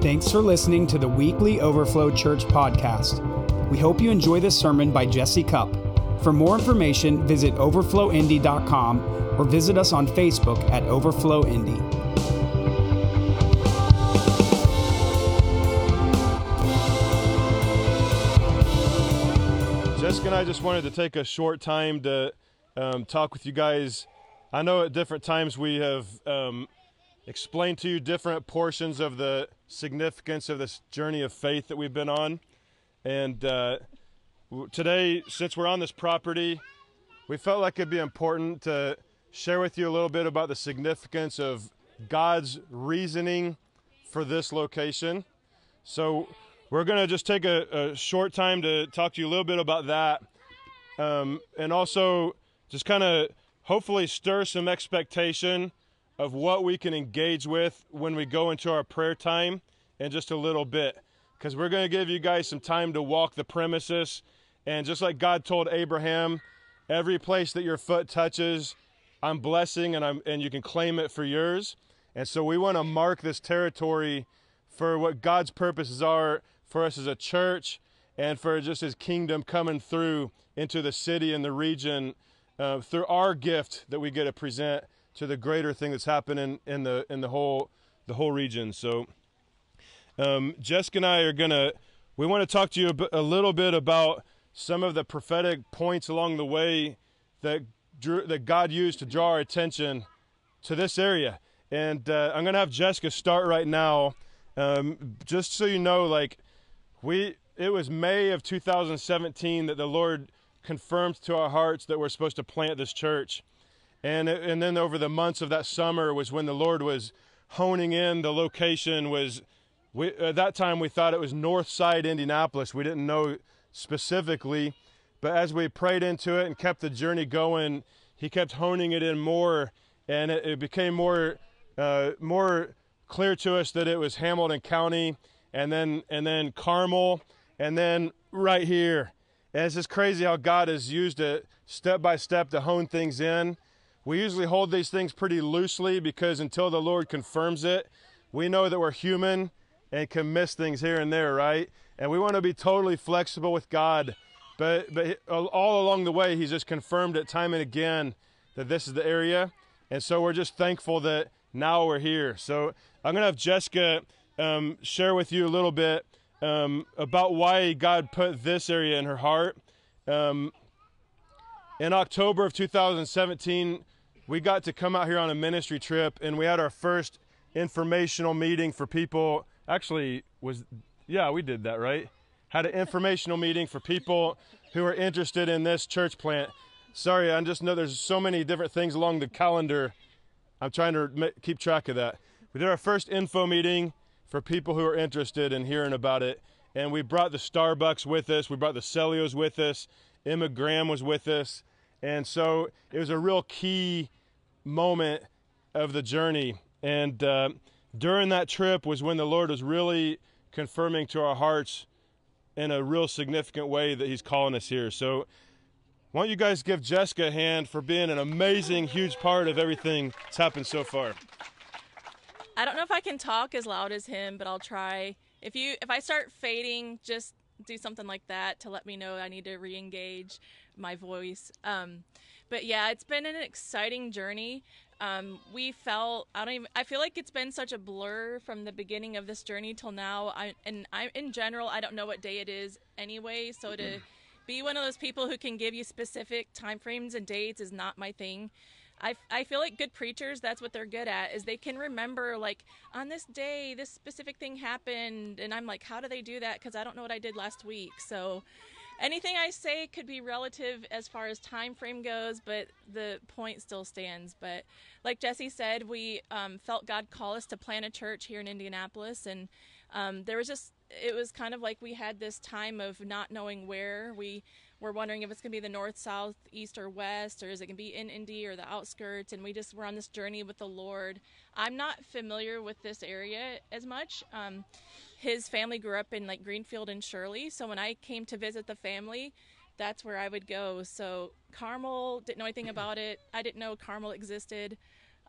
Thanks for listening to the weekly Overflow Church podcast. We hope you enjoy this sermon by Jesse Cupp. For more information, visit overflowindy.com or visit us on Facebook at Overflow Indy. Jessica and I just wanted to take a short time to um, talk with you guys. I know at different times we have um, explained to you different portions of the significance of this journey of faith that we've been on. And uh, today, since we're on this property, we felt like it'd be important to share with you a little bit about the significance of God's reasoning for this location. So, we're going to just take a, a, short time to talk to you a little bit about that. Um, and also, just kind of hopefully stir some expectation of what we can engage with when we go into our prayer time in just a little bit. Because we're going to give you guys some time to walk the premises. And just like God told Abraham, every place that your foot touches, I'm blessing and, I'm, and you can claim it for yours. And so we want to mark this territory for what God's purposes are for us as a church and for just his kingdom coming through into the city and the region uh, through our gift that we get to present to the greater thing that's happening in the in the whole the whole region. So, um, Jessica and I are gonna we want to talk to you a, little bit about some of the prophetic points along the way that drew, that God used to draw our attention to this area. And uh, I'm gonna have Jessica start right now, um, just so you know, like we it was May of 2017 that the Lord confirmed to our hearts that we're supposed to plant this church. And, and then over the months of that summer was when the Lord was honing in the location was we, at that time we thought it was north side Indianapolis. We didn't know specifically, but as we prayed into it and kept the journey going, he kept honing it in more, and it, it became more uh, more clear to us that it was Hamilton County, and then and then Carmel, and then right here. And it's just crazy how God has used it step by step to hone things in. We usually hold these things pretty loosely because until the Lord confirms it, we know that we're human and can miss things here and there, right? And we want to be totally flexible with God. But, but all along the way, He's just confirmed it time and again that this is the area. And so we're just thankful that now we're here. So I'm going to have Jessica um, share with you a little bit um, about why God put this area in her heart. Um, in October of 2017, we got to come out here on a ministry trip and we had our first informational meeting for people. Actually was yeah we did that right? Had an informational meeting for people who are interested in this church plant. Sorry i just know there's so many different things along the calendar. I'm trying to keep track of that. We did our first info meeting for people who are interested in hearing about it and we brought the starbucks with us. We brought the celios with us. Emma graham was with us. And so it was a real key moment of the journey. And uh, during that trip was when the Lord was really confirming to our hearts in a real significant way that He's calling us here. So, why don't you guys give Jessica a hand for being an amazing, huge part of everything that's happened so far? I don't know if I can talk as loud as him, but I'll try. If you if I start fading, just do something like that to let me know I need to re-engage my voice. Um, but yeah, it's been an exciting journey. Um, we felt I don't even I feel like it's been such a blur from the beginning of this journey till now. I and I in general I don't know what day it is anyway. So to be one of those people who can give you specific time frames and dates is not my thing. I, I feel like good preachers that's what they're good at is they can remember like on this day this specific thing happened and i'm like how do they do that because i don't know what i did last week so anything I say could be relative as far as time frame goes, but the point still stands. But like Jesse said, we um, felt God call us to plant a church here in Indianapolis, and um, there was just it was kind of like we had this time of not knowing where we were wondering if it's going to be the north, south, east, or west, or is it going to be in Indy or the outskirts. And we just were on this journey with the Lord. I'm not familiar with this area as much. Um, his family grew up in like Greenfield and Shirley. So when I came to visit the family, that's where I would go. So Carmel didn't know anything about it. I didn't know Carmel existed.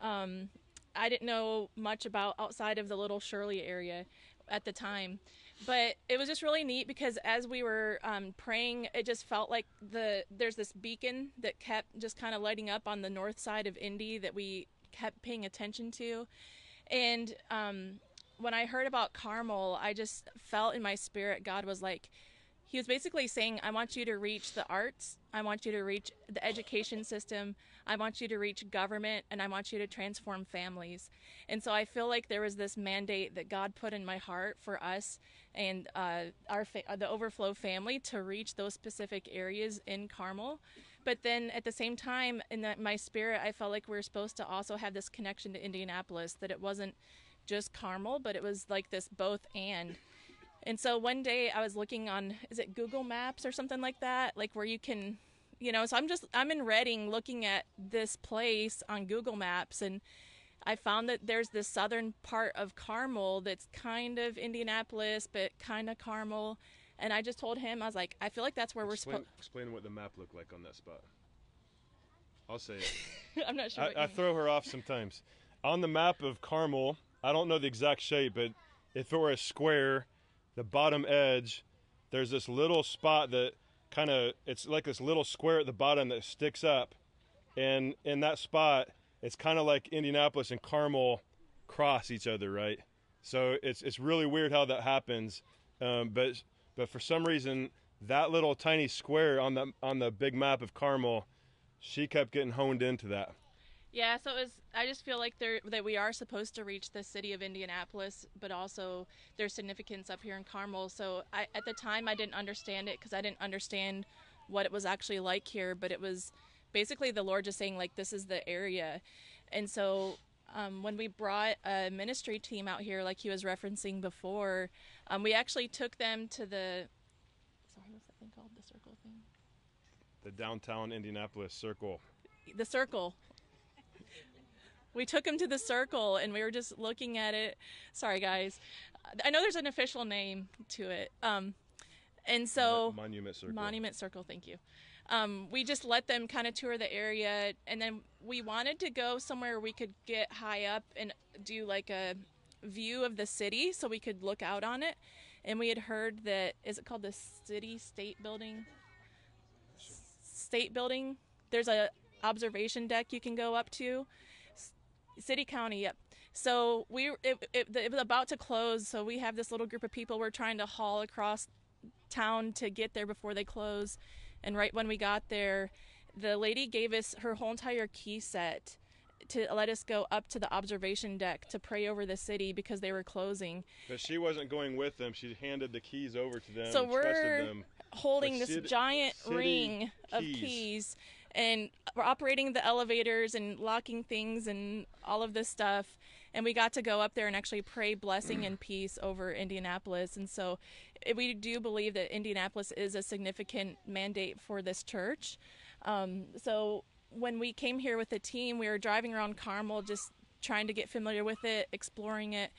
Um, I didn't know much about outside of the little Shirley area at the time. But it was just really neat because as we were um, praying, it just felt like the there's this beacon that kept just kind of lighting up on the north side of Indy that we kept paying attention to. And um, when I heard about Carmel, I just felt in my spirit God was like, He was basically saying, I want you to reach the arts, I want you to reach the education system, I want you to reach government, and I want you to transform families. And so I feel like there was this mandate that God put in my heart for us and uh, our fa- the overflow family to reach those specific areas in Carmel. But then at the same time, in the, my spirit, I felt like we're supposed to also have this connection to Indianapolis, that it wasn't just Carmel, but it was like this both and. And so one day I was looking on, is it Google Maps or something like that? Like where you can, you know, so I'm just, I'm in Redding looking at this place on Google Maps and I found that there's this southern part of Carmel that's kind of Indianapolis, but kind of Carmel. And I just told him, I was like, I feel like that's where explain, we're supposed. To explain what the map looked like on that spot. I'll say it. I'm not sure. I, I throw her off sometimes. On the map of Carmel, I don't know the exact shape, but if it were a square, the bottom edge, there's this little spot that kind of it's like this little square at the bottom that sticks up, and in that spot, it's kind of like Indianapolis and Carmel cross each other, right? So it's it's really weird how that happens, um, but but for some reason that little tiny square on the on the big map of Carmel, she kept getting honed into that. Yeah, so it was. I just feel like there that we are supposed to reach the city of Indianapolis, but also there's significance up here in Carmel. So I, at the time, I didn't understand it because I didn't understand what it was actually like here. But it was basically the Lord just saying like this is the area, and so um, when we brought a ministry team out here, like he was referencing before, um, we actually took them to the. Sorry, what's that thing called? The circle thing. The downtown Indianapolis circle. the circle. We took him to the circle and we were just looking at it. Sorry, guys. I know there's an official name to it. Um, and so, Monument Circle. Monument Circle, thank you. Um, we just let them kind of tour the area and then we wanted to go somewhere we could get high up and do like a view of the city so we could look out on it. And we had heard that, is it called the City State Building? State Building. There's a observation deck you can go up to. City County, yep. So we it, it, it was about to close, so we have this little group of people we're trying to haul across town to get there before they close. And right when we got there, the lady gave us her whole entire key set to let us go up to the observation deck to pray over the city because they were closing. But she wasn't going with them. She handed the keys over to them. So we're them. holding this city- giant city ring of keys. And we're operating the elevators and locking things and all of this stuff. And we got to go up there and actually pray blessing and peace over Indianapolis. And so eh, we do believe that Indianapolis is a significant mandate for this church. Um, so when we came here with the team we were driving around Carmel just trying to get familiar with it exploring it.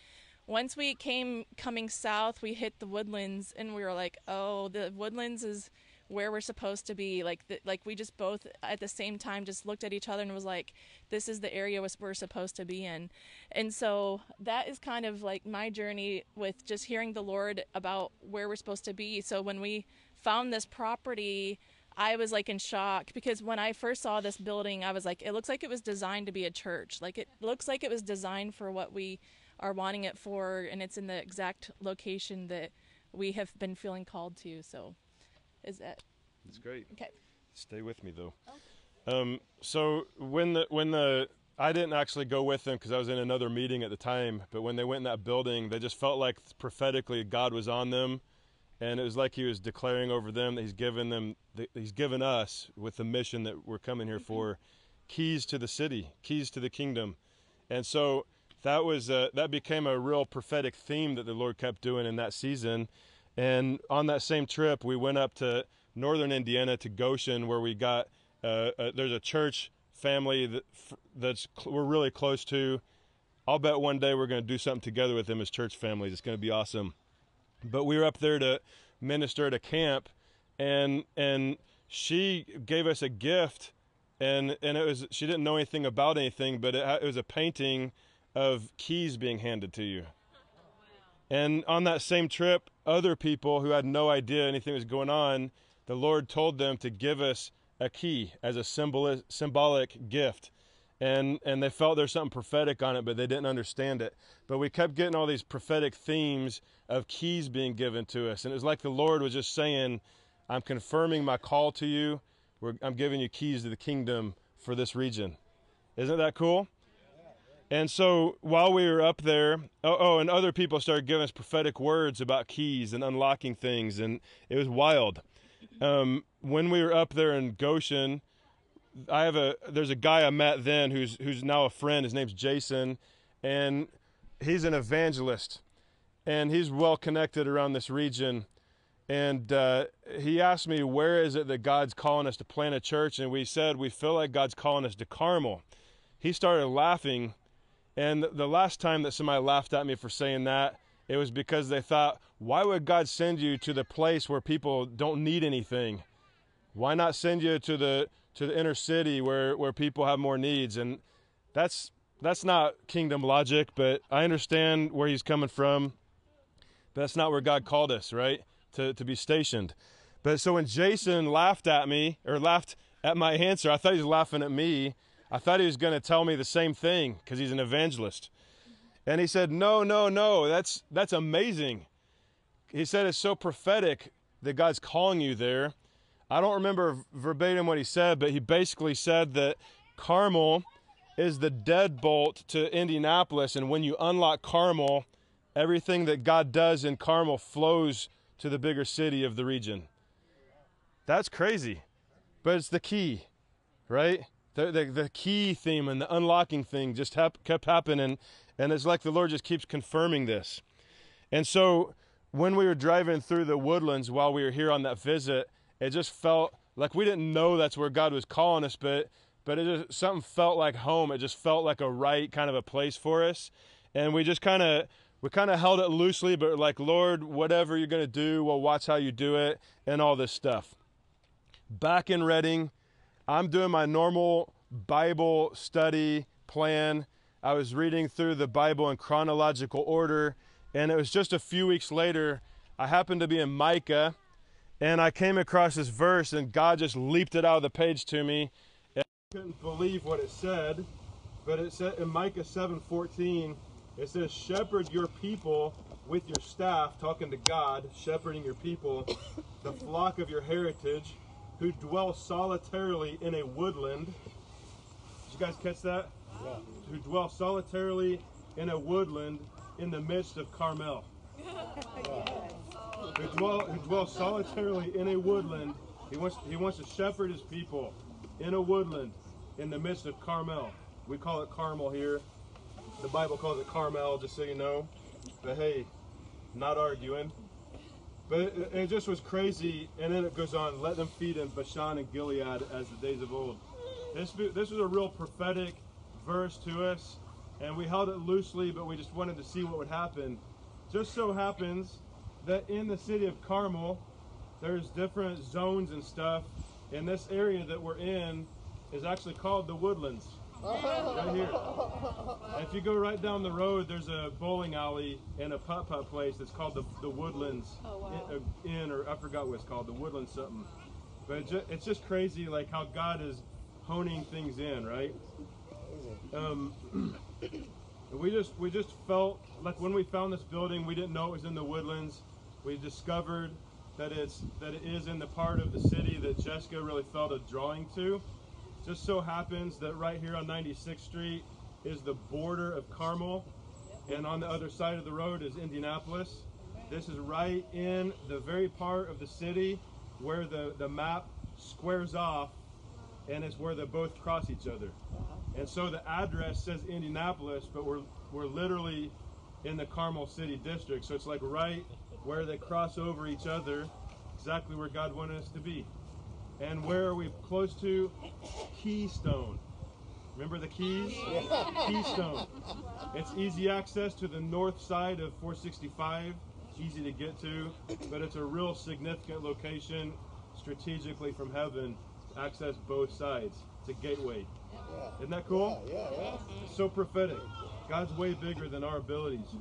Once we came coming south we hit the woodlands and we were like oh the woodlands is where we're supposed to be like the, like we just both at the same time just looked at each other and was like this is the area we're supposed to be in and so that is kind of like my journey with just hearing the lord about where we're supposed to be so when we found this property I was like in shock because when I first saw this building, I was like, it looks like it was designed to be a church. Like it looks like it was designed for what we are wanting it for, and it's in the exact location that we have been feeling called to. So, is it. It's great. okay? Stay with me though. Um, so when the when the I didn't actually go with them because I was in another meeting at the time. But when they went in that building, they just felt like prophetically God was on them, and it was like He was declaring over them that He's given them, that He's given us with the mission that we're coming here for, keys to the city, keys to the kingdom, and so that was uh, that became a real prophetic theme that the Lord kept doing in that season. And on that same trip, we went up to northern Indiana to Goshen, where we got uh, uh, there's a church family that that's we're really close to. I'll bet one day we're going to do something together with them as church families. It's going to be awesome. But we were up there to minister at a camp, and and she gave us a gift, and and it was she didn't know anything about anything, but it, it was a painting of keys being handed to you. And on that same trip, other people who had no idea anything was going on, the Lord told them to give us a key as a symbol, symbolic gift. And, and they felt there's something prophetic on it, but they didn't understand it. But we kept getting all these prophetic themes of keys being given to us. And it was like the Lord was just saying, I'm confirming my call to you. We're, I'm giving you keys to the kingdom for this region. Isn't that cool? And so while we were up there, oh, oh, and other people started giving us prophetic words about keys and unlocking things, and it was wild. Um, when we were up there in Goshen, I have a there's a guy I met then who's who's now a friend. His name's Jason, and he's an evangelist, and he's well connected around this region. And uh, he asked me, "Where is it that God's calling us to plant a church?" And we said we feel like God's calling us to Carmel. He started laughing and the last time that somebody laughed at me for saying that, it was because they thought, why would God send you to the place where people don't need anything? Why not send you to the to the inner city where, where people have more needs? And that's that's not kingdom logic, but I understand where he's coming from. But that's not where God called us, right? To to be stationed. But so when Jason laughed at me or laughed at my answer, I thought he was laughing at me I thought he was going to tell me the same thing because he's an evangelist. And he said, "No, no, no. That's that's amazing." He said it's so prophetic that God's calling you there. I don't remember verbatim what he said, but he basically said that Carmel is the deadbolt to Indianapolis and when you unlock Carmel, everything that God does in Carmel flows to the bigger city of the region. That's crazy. But it's the key, right? The, the, the key theme and the unlocking thing just hap- kept happening. And it's like the Lord just keeps confirming this. And so when we were driving through the woodlands while we were here on that visit, it just felt like we didn't know that's where God was calling us, but but it just something felt like home. It just felt like a right kind of a place for us. And we just kind of we kind of held it loosely, but like, Lord, whatever you're going to do, we'll watch how you do it and all this stuff. Back in Redding, I'm doing my normal Bible study plan. I was reading through the Bible in chronological order, and it was just a few weeks later. I happened to be in Micah, and I came across this verse, and God just leaped it out of the page to me. And I couldn't believe what it said, but it said in Micah 7:14, it says, "Shepherd your people with your staff," talking to God, shepherding your people, the flock of your heritage who dwell solitarily in a woodland. Did you guys catch that? Yeah. Who dwell solitarily in a woodland in the midst of Carmel. who, dwell, who dwell solitarily in a woodland. He wants, he wants to shepherd his people in a woodland in the midst of Carmel. We call it Carmel here. The Bible calls it Carmel, just so you know. But hey, not arguing. But it, it, just was crazy. And then it goes on, let them feed in Bashan and Gilead as the days of old. This, this was a real prophetic verse to us. And we held it loosely, but we just wanted to see what would happen. Just so happens that in the city of Carmel, there's different zones and stuff. And this area that we're in is actually called the Woodlands right here. If you go right down the road, there's a bowling alley and a putt putt place that's called the, the Woodlands oh, wow. Inn, or I forgot what it's called, the Woodlands something. But it just, it's just crazy, like how God is honing things in, right? Um, we just we just felt like when we found this building, we didn't know it was in the Woodlands. We discovered that it's that it is in the part of the city that Jessica really felt a drawing to. Just so happens that right here on 96th Street is the border of Carmel, and on the other side of the road is Indianapolis. This is right in the very part of the city where the, the map squares off, and it's where they both cross each other. And so the address says Indianapolis, but we're, we're literally in the Carmel City District. So it's like right where they cross over each other, exactly where God wanted us to be. And where are we close to? Keystone. Remember the keys? Keystone. It's easy access to the north side of 465. easy to get to, but it's a real significant location strategically from heaven to access both sides. It's a gateway. Isn't that cool? Yeah, yeah, so prophetic. God's way bigger than our abilities.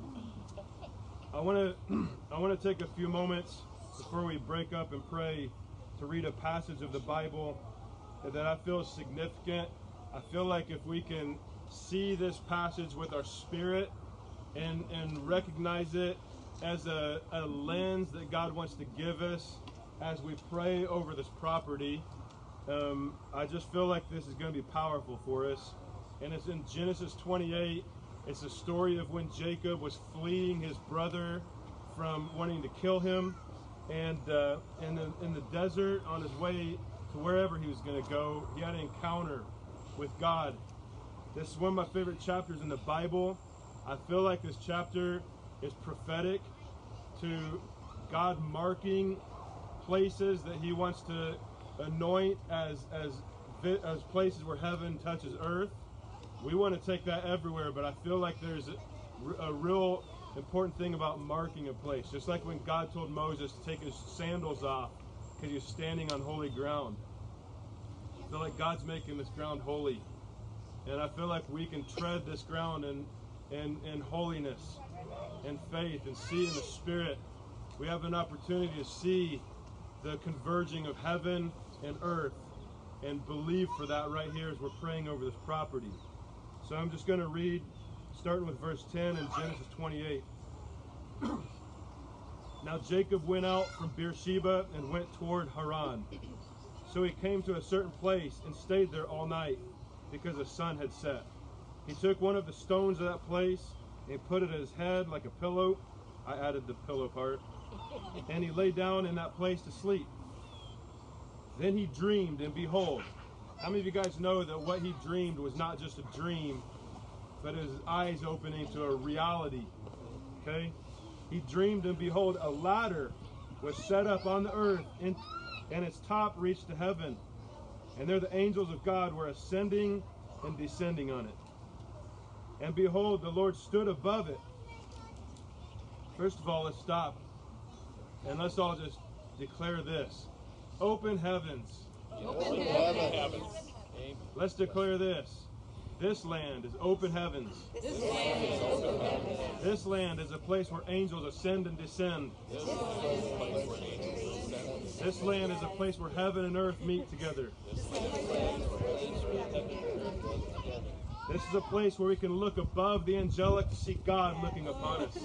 I want to I want to take a few moments before we break up and pray to read a passage of the Bible that I feel significant. I feel like if we can see this passage with our spirit and and recognize it as a, a lens that God wants to give us as we pray over this property, um, I just feel like this is going to be powerful for us. And it's in Genesis 28. It's a story of when Jacob was fleeing his brother from wanting to kill him. And uh, in, the, in the desert, on his way to wherever he was going to go, he had an encounter with God. This is one of my favorite chapters in the Bible. I feel like this chapter is prophetic to God marking places that he wants to anoint as as as places where heaven touches earth. We want to take that everywhere, but I feel like there's a, a real important thing about marking a place. Just like when God told Moses to take his sandals off because you're standing on holy ground. I feel like God's making this ground holy. And I feel like we can tread this ground in, in, in holiness and faith and see in the Spirit. We have an opportunity to see the converging of heaven and earth and believe for that right here as we're praying over this property. So I'm just going to read, starting with verse 10 in Genesis 28. now Jacob went out from Beersheba and went toward Haran. So he came to a certain place and stayed there all night because the sun had set. He took one of the stones of that place and put it at his head like a pillow. I added the pillow part. And he lay down in that place to sleep. Then he dreamed, and behold, how many of you guys know that what he dreamed was not just a dream, but his eyes opening to a reality? Okay? He dreamed, and behold, a ladder was set up on the earth, and, and its top reached to heaven. And there the angels of God were ascending and descending on it. And behold, the Lord stood above it. First of all, let's stop. And let's all just declare this. Open heavens. Open heavens. Let's declare this. This land is open heavens. This land is open heavens. This land is a place where angels ascend and descend. This land is a place where heaven and earth meet together. This is a place where we can look above the angelic to see God looking upon us.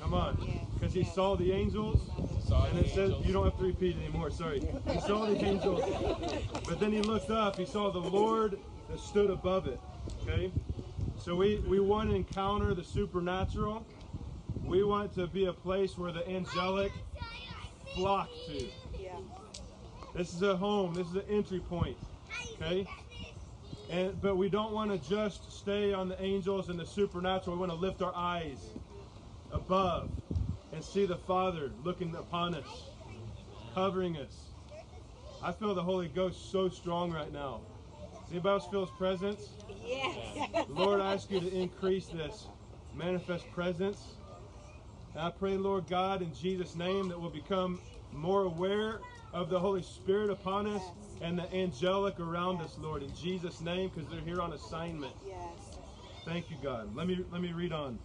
Come on. Because he saw the angels. And it says, you don't have to repeat anymore, sorry. He saw the angels. But then he looked up, he saw the Lord that stood above it. Okay? So we, we want to encounter the supernatural. We want to be a place where the angelic flock to. This is a home. This is an entry point. Okay? And but we don't want to just stay on the angels and the supernatural. We want to lift our eyes above and see the Father looking upon us, covering us. I feel the Holy Ghost so strong right now. Does anybody else feel His presence? Yes. Lord, I ask you to increase this manifest presence. And I pray, Lord God, in Jesus' name, that we'll become more aware of the Holy Spirit upon us and the angelic around us, Lord, in Jesus' name, because they're here on assignment. Yes. Thank you, God. Let me let me read on.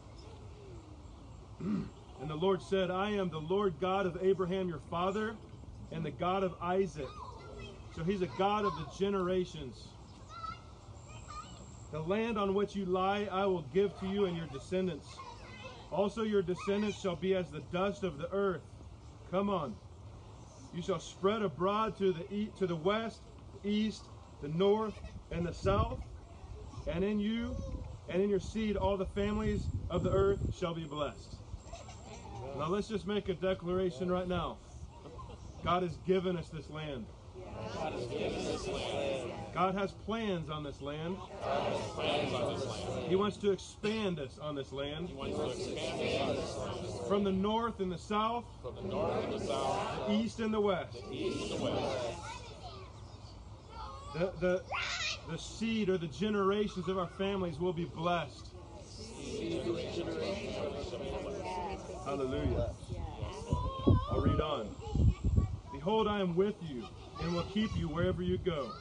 and the Lord said, I am the Lord God of Abraham your father, and the God of Isaac. So he's a God of the generations. The land on which you lie I will give to you and your descendants. Also your descendants shall be as the dust of the earth. Come on. You shall spread abroad to the east, to the west, east, the north, and the south. And in you and in your seed all the families of the earth shall be blessed. Now let's just make a declaration right now. God has given us this land. God has given this land. God has plans on this land. God has plans on this land. He wants to expand us on this land. He wants to expand this land. From the north and the south, From the north and the south, the east and the west. the east and the west. The, the, the seed or the generations of our families will be blessed. Hallelujah. I'll read on. Behold, I am with you and will keep you wherever you go.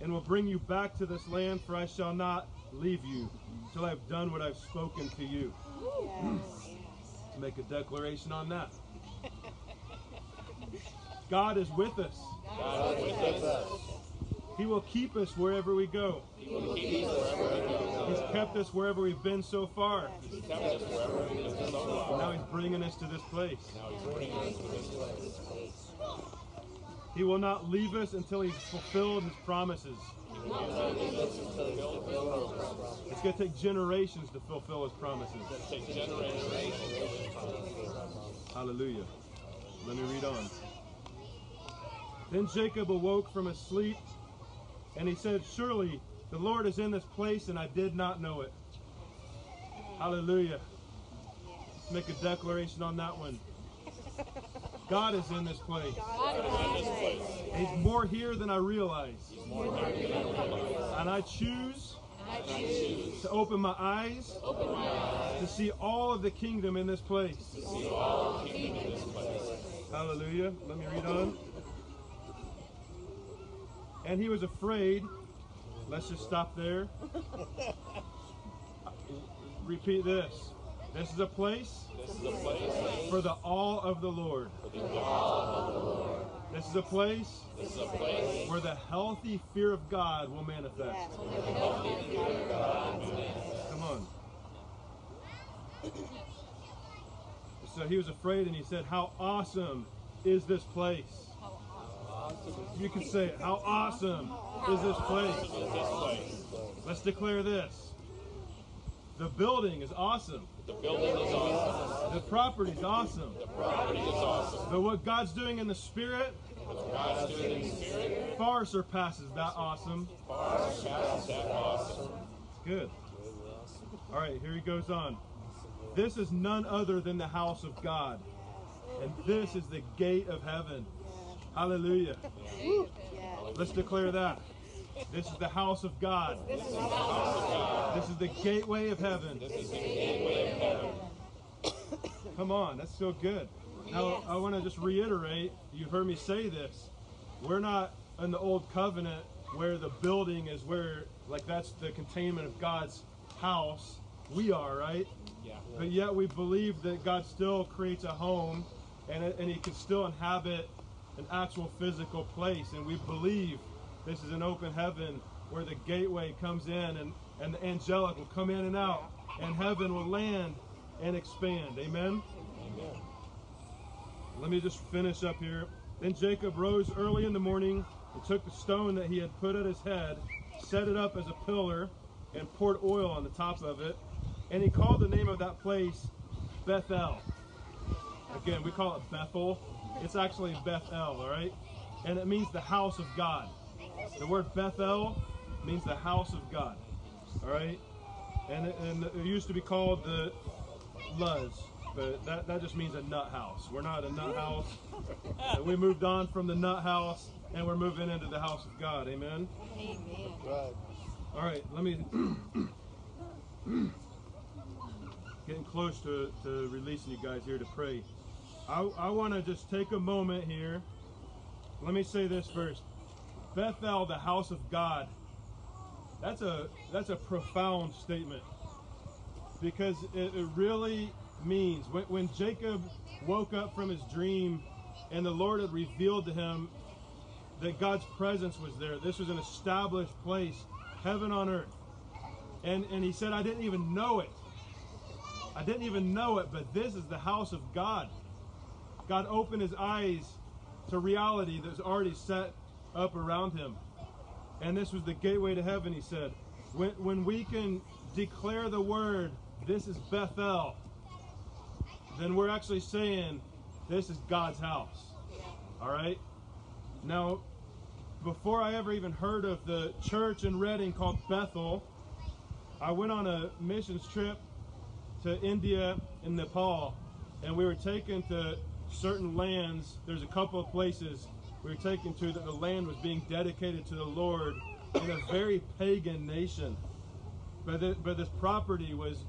and will bring you back to this land, for I shall not leave you till I have done what I've spoken to you. Let's make a declaration on that. God is with us. God is with us. He will keep us wherever we go. He will keep us wherever we go. He's kept us wherever we've been so far. He's kept us wherever we have been so far. Now He's bringing us to this place. Now He's bringing us to this place. He will not leave us until He's fulfilled His promises. It's going to take generations to fulfill His promises. Hallelujah. Let me read on. Then Jacob awoke from his sleep, and he said, Surely the Lord is in this place, and I did not know it. Hallelujah. Let's make a declaration on that one. God is in this place. He's more here than I realize. And I choose to open my eyes to see all of the kingdom in this place. Hallelujah. Let me read on. And he was afraid. Let's just stop there. Repeat this. This is a place is a place for the all of the Lord. This is place This is a place where the healthy fear of God will manifest. Come on. So he was afraid and he said, How awesome is this place? You can say. How awesome is this place? Let's declare this. The building is awesome. The building is awesome. The property is awesome. The property is awesome. But what God's doing in the spirit What God's doing in the spirit far surpasses that awesome. far surpasses that awesome. It's good. All right, here he goes on. This is none other than the house of God, and this is the gate of heaven. Hallelujah. Let's declare that. This is the house of God. This is the gateway of heaven. Come on, that's so good. Now, I want to just reiterate you've heard me say this. We're not in the old covenant where the building is where, like, that's the containment of God's house. We are, right? Yeah. But yet we believe that God still creates a home and, and He can still inhabit an actual physical place. And we believe this is an open heaven where the gateway comes in and, and the angelic will come in and out and heaven will land and expand. Amen? Amen. Let me just finish up here. Then Jacob rose early in the morning and took the stone that he had put at his head, set it up as a pillar, and poured oil on the top of it. And he called the name of that place Bethel. Again, we call it Bethel. It's actually Bethel, all right? And it means the house of God. The word Bethel means the house of God, all right? And it, and it used to be called the Luz, but that, that just means a nut house. We're not a nut house. We moved on from the nut house and we're moving into the house of God. Amen. Amen. All right, let me getting close to, to releasing you guys here to pray. I, I want to just take a moment here. Let me say this first. Bethel, the house of God. That's a that's a profound statement because it, it really means when, when Jacob woke up from his dream and the Lord had revealed to him that God's presence was there. This was an established place, heaven on earth. And and he said, I didn't even know it. I didn't even know it, but this is the house of God. God opened his eyes to reality that was already set up around him. And this was the gateway to heaven, he said. When, when we can declare the word, this is Bethel, then we're actually saying, this is God's house. All right? Now, before I ever even heard of the church in Redding called Bethel, I went on a missions trip to India and Nepal, and we were taken to certain lands. There's a couple of places we were taken to that the land was being dedicated to the Lord in a very pagan nation. But, the, but this property was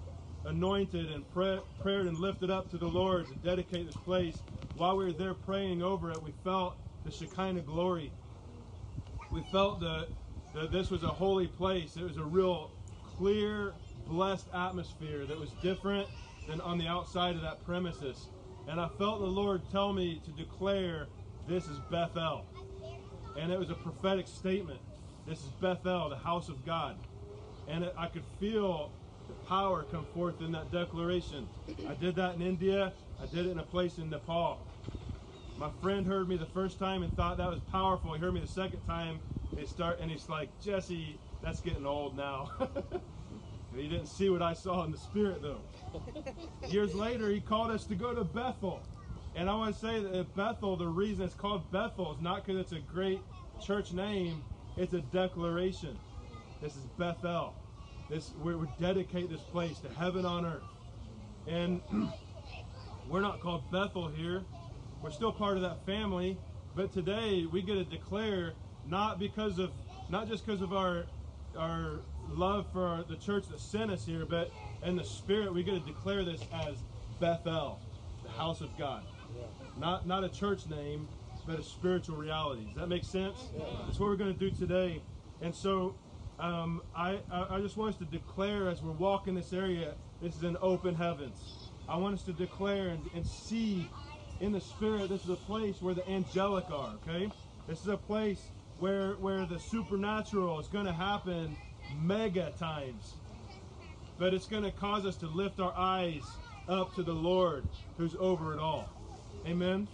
anointed and pra- prayed and lifted up to the Lord to dedicate this place. While we were there praying over it, we felt the Shekinah glory. We felt that this was a holy place. It was a real clear, blessed atmosphere that was different than on the outside of that premises. And I felt the Lord tell me to declare this is Bethel. And it was a prophetic statement. This is Bethel, the house of God. And it, I could feel the power come forth in that declaration. I did that in India. I did it in a place in Nepal. My friend heard me the first time and thought that was powerful. He heard me the second time. They start and he's like, Jesse, that's getting old now. he didn't see what I saw in the spirit though. Years later, he called us to go to Bethel. And I want to say that at Bethel, the reason it's called Bethel is not because it's a great church name, it's a declaration. This is Bethel. This we we dedicate this place to heaven on earth. And we're not called Bethel here. We're still part of that family, but today we get to declare not because of not just because of our our love for the church that sent us here, but in the spirit we get to declare this as Bethel, the house of God. Not not a church name, but a spiritual reality. Does that make sense? That's what we're going to do today. And so um, I, I I just want us to declare as we're walking this area, this is an open heavens. I want us to declare and, and see in the spirit, this is a place where the angelic are, okay? This is a place where where the supernatural is going to happen mega times. But it's going to cause us to lift our eyes up to the Lord who's over it all. Amen.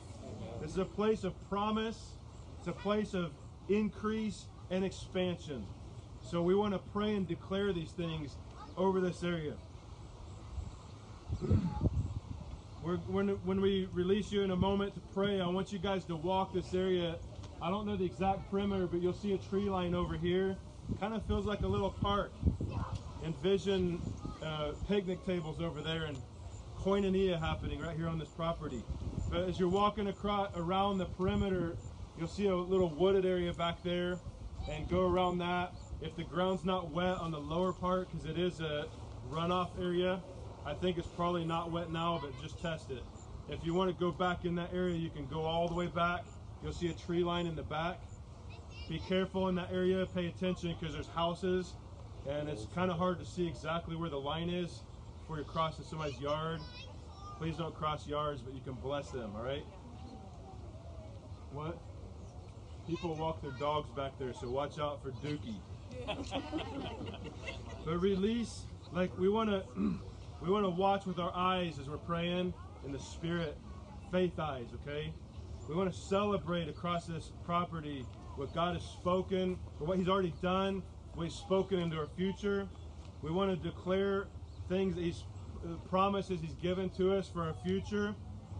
This is a place of promise. It's a place of increase and expansion. So we want to pray and declare these things over this area. We're, when, when we release you in a moment to pray, I want you guys to walk this area. I don't know the exact perimeter, but you'll see a tree line over here. Kind of feels like a little park. Envision uh, picnic tables over there and koinonia happening right here on this property. But as you're walking across around the perimeter, you'll see a little wooded area back there, and go around that. If the ground's not wet on the lower part, because it is a runoff area, I think it's probably not wet now, but just test it. If you want to go back in that area, you can go all the way back. You'll see a tree line in the back. Be careful in that area. Pay attention because there's houses, and it's kind of hard to see exactly where the line is before you're crossing somebody's yard. Please don't cross yards, but you can bless them. All right. What? People walk their dogs back there, so watch out for Dookie. but release, like we want to, we want to watch with our eyes as we're praying in the spirit, faith eyes. Okay. We want to celebrate across this property what God has spoken, what He's already done, what He's spoken into our future. We want to declare things that He's uh, promises He's given to us for our future.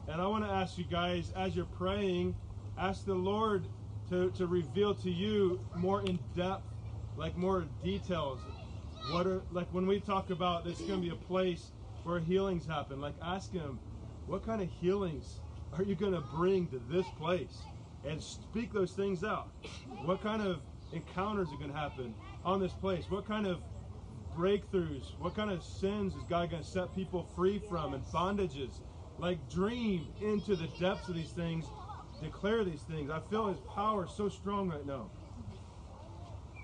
And I want to ask you guys, as you're praying, ask the Lord to, to reveal to you more in depth, like more details. What are like when we talk about going to be a place where healings happen. Like ask Him, what kind of healings are you going to bring to this place? And speak those things out. What kind of encounters are going to happen on this place? What kind of breakthroughs? What kind of sins is God going to set people free from and bondages? Like dream into the depths of these things, declare these things. I feel His power so strong right now.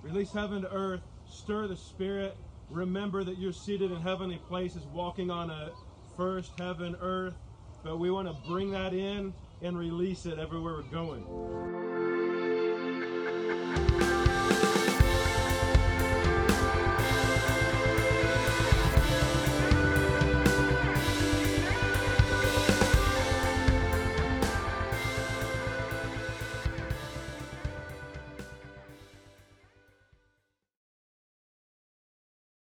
Release heaven to earth, stir the spirit. Remember that you're seated in heavenly places, walking on a first heaven, earth. But we want to bring that in and release it everywhere we're going.